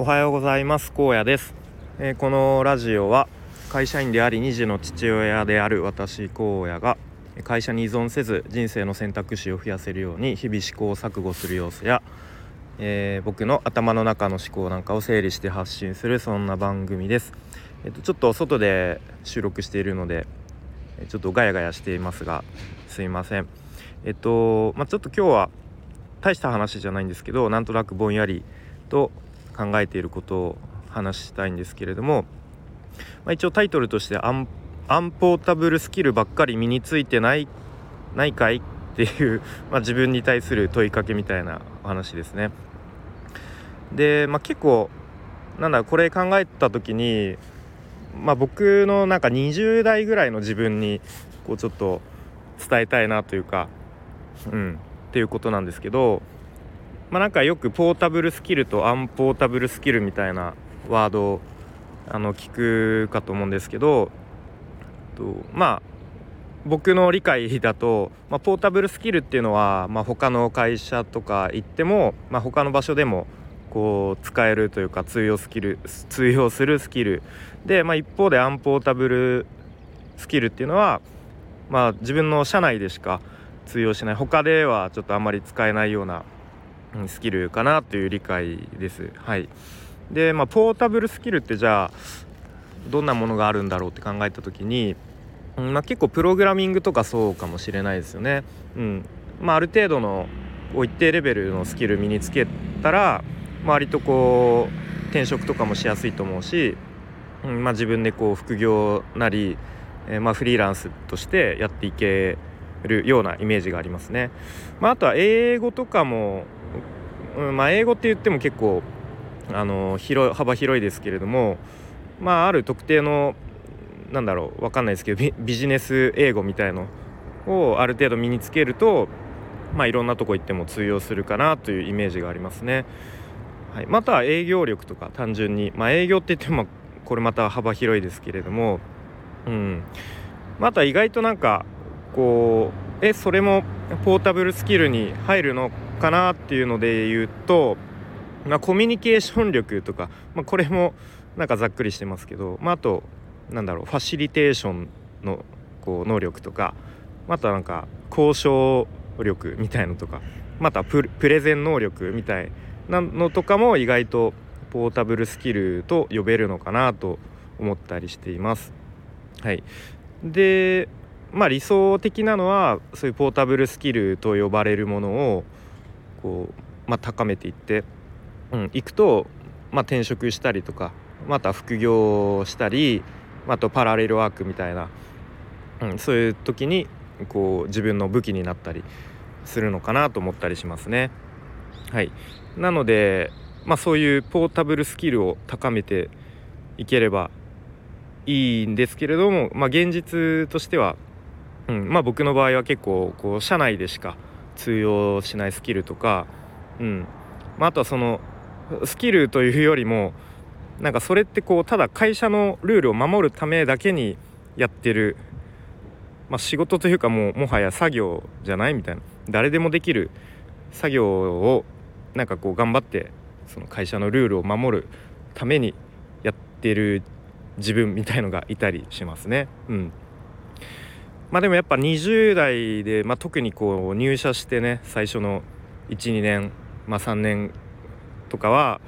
おはようございます。高野です、えー、このラジオは会社員であり2児の父親である私荒野が会社に依存せず人生の選択肢を増やせるように日々試行錯誤する様子や、えー、僕の頭の中の思考なんかを整理して発信するそんな番組です、えーと、ちょっと外で収録しているのでちょっとガヤガヤしていますがすいません。えっ、ー、とまあ、ちょっと今日は大した話じゃないんですけどなんとなくぼんやりと考えていることを話したいんですけれども、まあ、一応タイトルとしてアン「アンポータブルスキルばっかり身についてないないかい?」っていう、まあ、自分に対する問いかけみたいなお話ですね。で、まあ、結構なんだこれ考えた時に、まあ、僕のなんか20代ぐらいの自分にこうちょっと伝えたいなというか、うん、っていうことなんですけどまあ、なんかよくポータブルスキルとアンポータブルスキルみたいなワードをあの聞くかと思うんですけどとまあ僕の理解だと、まあ、ポータブルスキルっていうのは、まあ、他の会社とか行っても、まあ、他の場所でもこう使えるというか通用スキル通用するスキルで、まあ、一方でアンポータブルスキルっていうのは、まあ、自分の社内でしか通用しない。他ではちょっとあんまり使えないようなスキルかなという理解です。はい、で、まあ、ポータブルスキルってじゃあどんなものがあるんだろうって考えた時に、うんまあ、結構プログラミングとかそうかもしれないですよね。うんまあ、ある程度の一定レベルのスキル身につけたら、まあ、割とこう転職とかもしやすいと思うし、うんまあ、自分でこう副業なり、えー、まあフリーランスとしてやっていけるるようなイメージがありますね。まあ、あとは英語とかもうんまあ、英語って言っても結構あの広幅広いですけれども、まあ、ある特定のなんだろう分かんないですけどビジネス英語みたいのをある程度身につけると、まあ、いろんなとこ行っても通用するかなというイメージがありますね。はい、または営業力とか単純に、まあ、営業って言ってもこれまた幅広いですけれども、うん、また意外となんかこうえそれもポータブルスキルに入るのかなっていうので言うと、まあ、コミュニケーション力とか、まあ、これもなんかざっくりしてますけど、まあ、あとなんだろうファシリテーションのこう能力とかまたなんか交渉力みたいのとかまたプレゼン能力みたいなのとかも意外とポータブルスキルと呼べるのかなと思ったりしています。はい、でまあ理想的なのはそういうポータブルスキルと呼ばれるものをこう、まあ、高めていって、うん、いくと、まあ、転職したりとかまた副業したりあとパラレルワークみたいな、うん、そういう時にこう自分の武器になったりするのかなと思ったりしますね。はい、なので、まあ、そういうポータブルスキルを高めていければいいんですけれども、まあ、現実としては、うん。まあ、僕の場合は結構こう社内でしか通用しないスキルとか、うん。まあ、あとはそのスキルというよりもなんかそれってこうただ会社のルールを守るためだけにやってる、まあ、仕事というかもうもはや作業じゃないみたいな。誰でもできる作業をなんかこう頑張ってその会社のルールを守るためにやってる自分みたいのがいたりしますね。うん。まあでもやっぱ20代で、まあ、特にこう入社してね最初の12年、まあ、3年とかは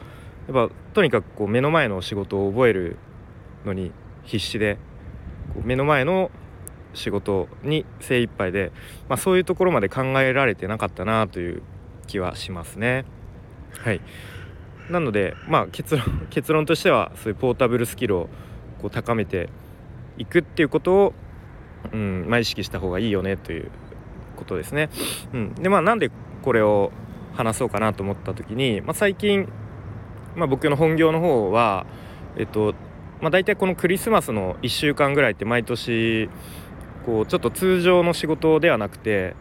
やっぱとにかくこう目の前の仕事を覚えるのに必死で目の前の仕事に精一杯で、まあ、そういうところまで考えられてなかったなという気はしますね。はいなので、まあ、結論結論としてはそういうポータブルスキルをこう高めていくっていうことをうんまあ、意識した方がいいよねということですね。うん、でまあなんでこれを話そうかなと思った時に、まあ、最近、まあ、僕の本業の方はえっとまあ、大体このクリスマスの1週間ぐらいって毎年こうちょっと通常の仕事ではなくて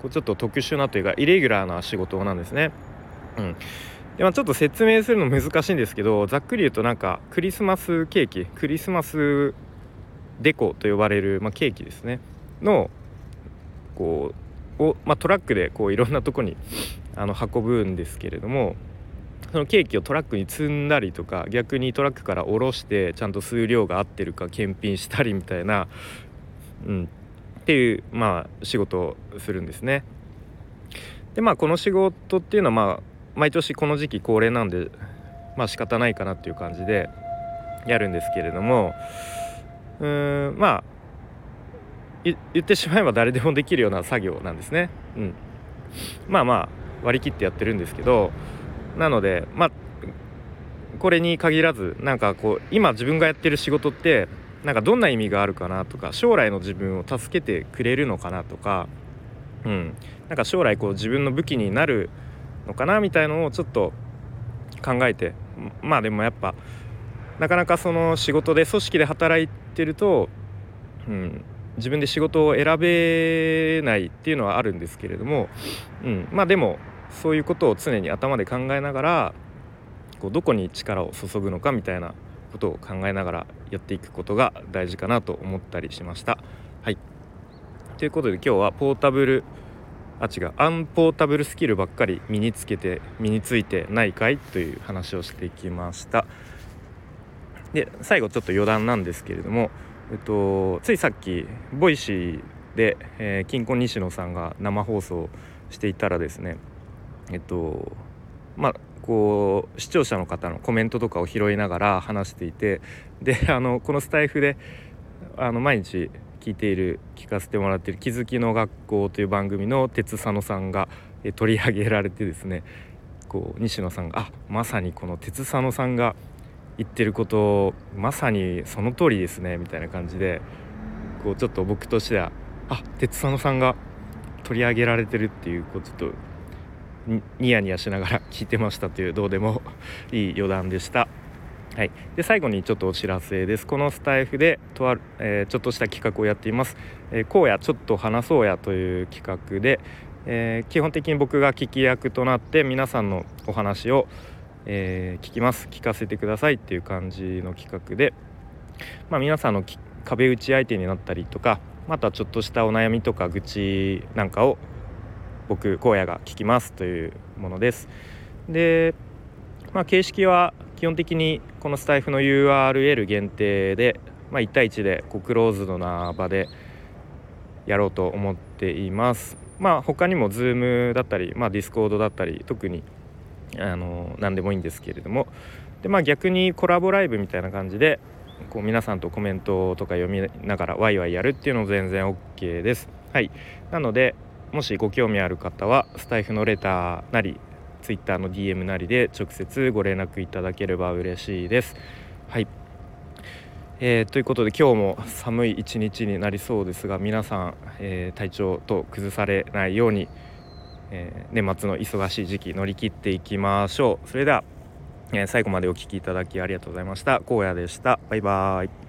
こうちょっと特殊なというかイレギュラーな仕事なんですね。うんでまあ、ちょっと説明するの難しいんですけどざっくり言うとなんかクリスマスケーキクリスマスデコと呼ばれる、まあ、ケーキですねのこうを、まあ、トラックでこういろんなとこに あの運ぶんですけれども、そのケーキをトラックに積んだりとか逆にトラックから下ろしてちゃんと数量が合ってるか検品したりみたいな、うん、っていうまあ仕事をするんですね。でまあこの仕事っていうのはまあ毎年この時期恒例なんでまあ仕方ないかなっていう感じでやるんですけれどもうーんまあ言ってしまえば誰でもできるような作業なんですね。うん、まあまあ割り切ってやってるんですけどなのでまあこれに限らずなんかこう今自分がやってる仕事ってなんかどんな意味があるかなとか将来の自分を助けてくれるのかなとか、うん、なんか将来こう自分の武器になるのかなみたいのをちょっと考えてまあでもやっぱなかなかその仕事で組織で働いてると、うん、自分で仕事を選べないっていうのはあるんですけれども、うん、まあでもそういうことを常に頭で考えながらこうどこに力を注ぐのかみたいなことを考えながらやっていくことが大事かなと思ったりしました。はいということで今日はポータブルあ違う unportable スキルばっかり身につけて身についてないかいという話をしてきましたで最後ちょっと余談なんですけれども、えっと、ついさっき Voicy で、えー、キンコン西野さんが生放送していたらですねえっとまあこう視聴者の方のコメントとかを拾いながら話していてであのこのスタイフであの毎日聞いている聞かせてもらってる「気づきの学校」という番組の鉄佐野さんが取り上げられてですねこう西野さんがあまさにこの鉄佐野さんが言ってることまさにその通りですねみたいな感じでこうちょっと僕としてはあ鉄佐野さんが取り上げられてるっていうこうちょっとニヤニヤしながら聞いてましたというどうでも いい余談でした。はい、で最後にちょっとお知らせです。このスタイフでとある、えー、ちょっとした企画をやっています「えー、こうやちょっと話そうや」という企画で、えー、基本的に僕が聞き役となって皆さんのお話を、え聞きます。聞かせてくださいっていう感じの企画で、まあ、皆さんの壁打ち相手になったりとかまたちょっとしたお悩みとか愚痴なんかを僕荒野が聞きますというものです。で、まあ、形式は基本的にこのスタイフの URL 限定で、まあ、1対1でこうクローズドな場でやろうと思っています。まあ他にも Zoom だったり、まあ、Discord だったり特にあの何でもいいんですけれどもで、まあ、逆にコラボライブみたいな感じでこう皆さんとコメントとか読みながらワイワイやるっていうのも全然 OK です。はい、なのでもしご興味ある方はスタイフのレターなり Twitter の DM なりで直接ご連絡いただければ嬉しいです。はいえー、ということで今日も寒い一日になりそうですが皆さん、えー、体調と崩されないように、えー、年末の忙しい時期乗り切っていきましょう。それでは、え最後までお聴きいただきありがとうございました。荒野でした。バイバーイ。